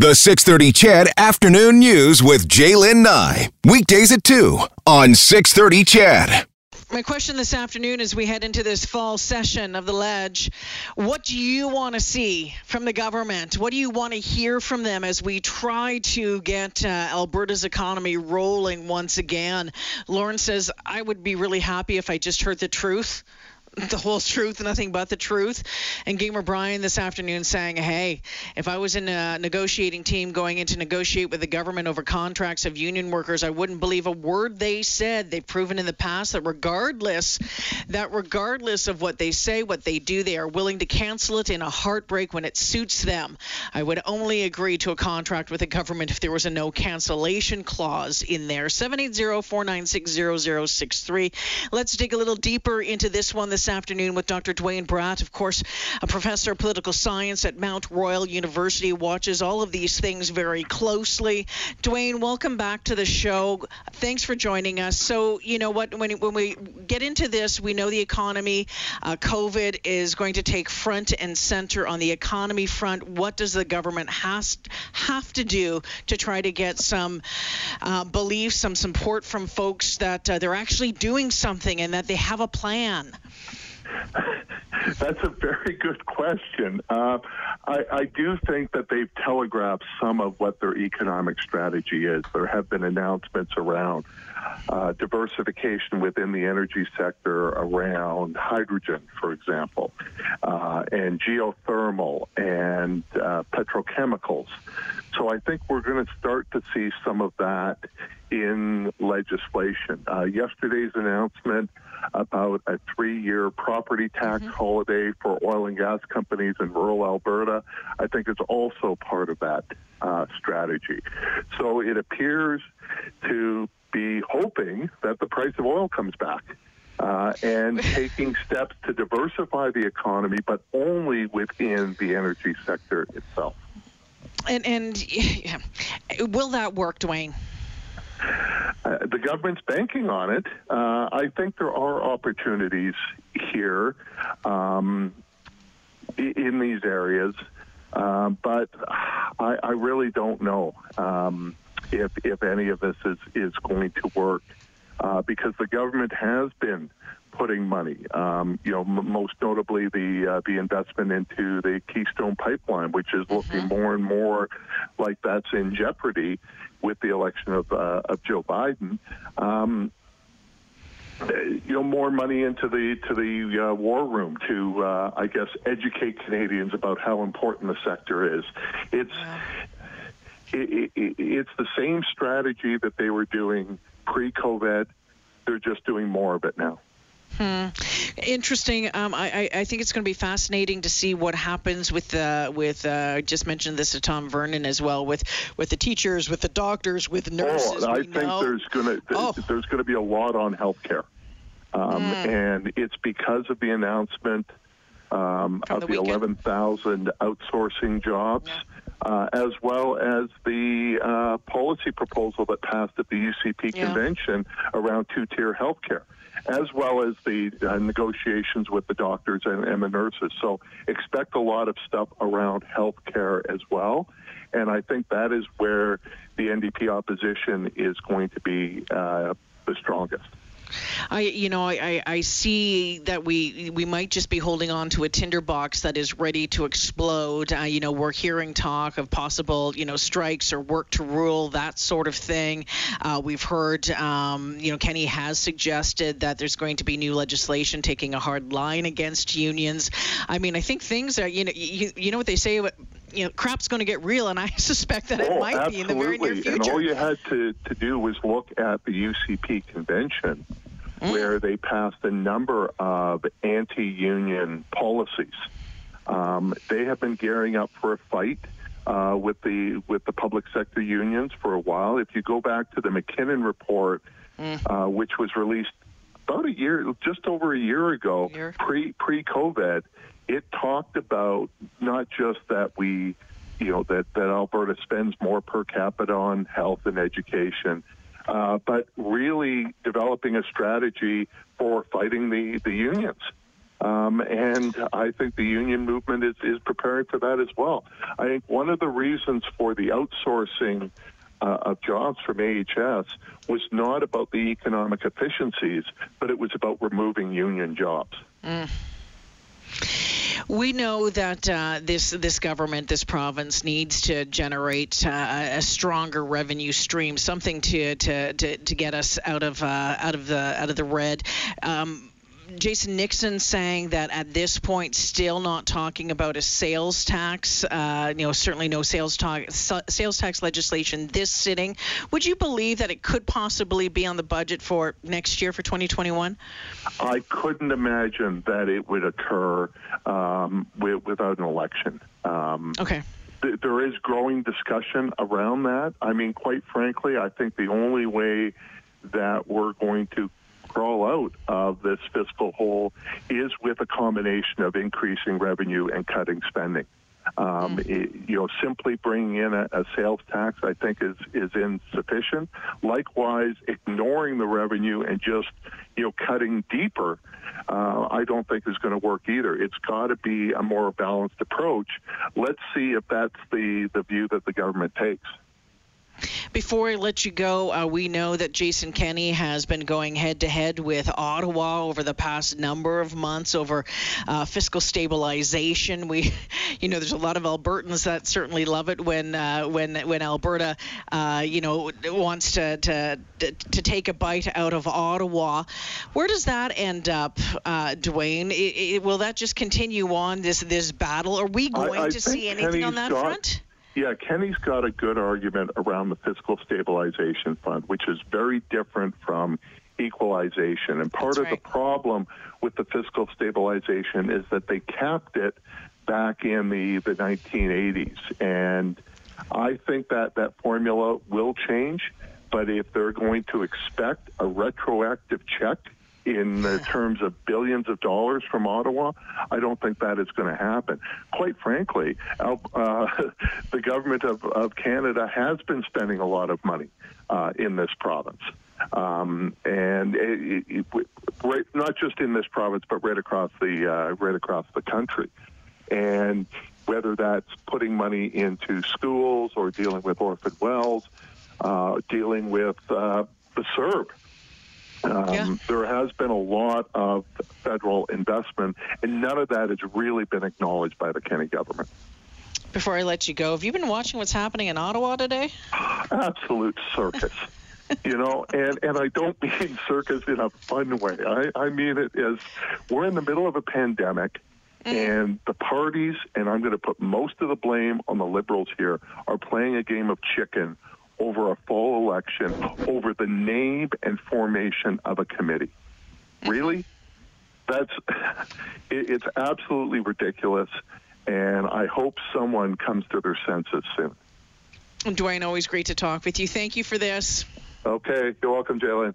The 630 CHED Afternoon News with J'lyn Nye. Weekdays at 2 on 630 CHED. My question this afternoon as we head into this fall session of the Ledge, what do you want to see from the government? What do you want to hear from them as we try to get uh, Alberta's economy rolling once again? Lauren says, I would be really happy if I just heard the truth the whole truth, nothing but the truth. And Gamer Brian this afternoon saying, hey, if I was in a negotiating team going in to negotiate with the government over contracts of union workers, I wouldn't believe a word they said. They've proven in the past that regardless, that regardless of what they say, what they do, they are willing to cancel it in a heartbreak when it suits them. I would only agree to a contract with the government if there was a no cancellation clause in there. 780-496-0063. Let's dig a little deeper into this one this afternoon with Dr. Duane Bratt, of course, a professor of political science at Mount Royal University, watches all of these things very closely. Duane, welcome back to the show. Thanks for joining us. So, you know what, when, when we get into this, we know the economy, uh, COVID is going to take front and center on the economy front. What does the government has, have to do to try to get some uh, belief, some support from folks that uh, they're actually doing something and that they have a plan? That's a very good question. Uh, I, I, do think that they've telegraphed some of what their economic strategy is. There have been announcements around uh, diversification within the energy sector around hydrogen, for example, uh, and geothermal and uh, petrochemicals. So I think we're going to start to see some of that in legislation. Uh, yesterday's announcement about a three-year property tax mm-hmm. holiday for oil and gas companies in rural Alberta, I think is also part of that uh, strategy. So it appears to be hoping that the price of oil comes back. Uh, and taking steps to diversify the economy, but only within the energy sector itself. And, and will that work, Duane? Uh, the government's banking on it. Uh, I think there are opportunities here um, in these areas, uh, but I, I, really don't know um, if, if any of this is, is going to work uh, because the government has been putting money. Um, you know, m- most notably the uh, the investment into the Keystone Pipeline, which is looking mm-hmm. more and more like that's in jeopardy with the election of uh, of Joe Biden. Um, you know, more money into the to the uh, war room to, uh, I guess, educate Canadians about how important the sector is. It's yeah. It, it, it's the same strategy that they were doing pre-COVID. They're just doing more of it now. Hmm. Interesting. Um, I, I think it's going to be fascinating to see what happens with the with. Uh, I just mentioned this to Tom Vernon as well with with the teachers, with the doctors, with nurses. Oh, I think know. there's going to oh. there's going to be a lot on healthcare, um, mm. and it's because of the announcement um, of the, the 11,000 outsourcing jobs. Yeah. Uh, as well as the uh, policy proposal that passed at the UCP yeah. convention around two-tier healthcare as well as the uh, negotiations with the doctors and, and, the nurses. So expect a lot of stuff around healthcare as well. And I think that is where the NDP opposition is going to be uh, the strongest. I, you know, I, I see that we we might just be holding on to a tinderbox that is ready to explode. Uh, you know, we're hearing talk of possible, you know, strikes or work to rule, that sort of thing. Uh, we've heard, um, you know, Kenney has suggested that there's going to be new legislation taking a hard line against unions. I mean, I think things are, you know, you, you know what they say you know, crap's going to get real, and I suspect that it oh, might absolutely. be in the very near future. And all you had to, to do was look at the UCP convention, mm. where they passed a number of anti-union policies. Um, they have been gearing up for a fight. Uh, with the with the public sector unions for a while. If you go back to the MacKinnon report, mm. uh, which was released about a year, just over a year ago, year. pre pre COVID, it talked about not just that we, you know, that, that Alberta spends more per capita on health and education, uh, but really developing a strategy for fighting the, the unions. Um, and I think the union movement is, is preparing for that as well. I think one of the reasons for the outsourcing uh, of jobs from AHS was not about the economic efficiencies, but it was about removing union jobs. Mm. We know that uh, this this government, this province, needs to generate uh, a stronger revenue stream, something to to, to, to get us out of uh, out of the out of the red. Um, Jason Nixon saying that at this point, still not talking about a sales tax. Uh, you know, certainly no sales tax sales tax legislation this sitting. Would you believe that it could possibly be on the budget for next year for 2021? I couldn't imagine that it would occur um, without an election. Um, okay there is growing discussion around that. I mean, quite frankly, I think the only way that we're going to crawl out of this fiscal hole is with a combination of increasing revenue and cutting spending. Um, mm. it, you know, simply bringing in a, a, sales tax, I think, is is insufficient. Likewise, ignoring the revenue and just you know cutting deeper, uh, I don't think is going to work either. It's got to be a more balanced approach. Let's see if that's the the view that the government takes. Before I let you go, uh, we know that Jason Kenney has been going head to head with Ottawa over the past number of months over uh, fiscal stabilization. We, you know, there's a lot of Albertans that certainly love it when uh, when when Alberta, uh, you know, wants to, to to take a bite out of Ottawa. Where does that end up, uh, Duane? It, it, will that just continue on this this battle? Are we going I, I to see anything Kenney's on that got- front? Yeah, Kenney's got a good argument around the fiscal stabilization fund, which is very different from equalization. And part That's of right. the problem with the fiscal stabilization is that they capped it back in the, the 1980s. And I think that that formula will change. But if they're going to expect a retroactive check in the terms of billions of dollars from Ottawa, I don't think that is going to happen. Quite frankly, uh, the government of, of Canada has been spending a lot of money uh, in this province. Um, and it, it, it, right, not just in this province, but right across the uh, right across the country. And whether that's putting money into schools or dealing with orphan wells, uh, dealing with uh, the CERB, um, yeah. There has been a lot of federal investment, and none of that has really been acknowledged by the Kenney government. Before I let you go, have you been watching what's happening in Ottawa today? Absolute circus. you know, and, and I don't mean circus in a fun way. I, I mean it as we're in the middle of a pandemic. Mm. And the parties, and I'm going to put most of the blame on the liberals here, are playing a game of chicken over a full election over the name and formation of a committee. Really? That's it, it's absolutely ridiculous, and I hope someone comes to their senses soon. Duane, always great to talk with you. Thank you for this. Okay, you're welcome, J'lyn.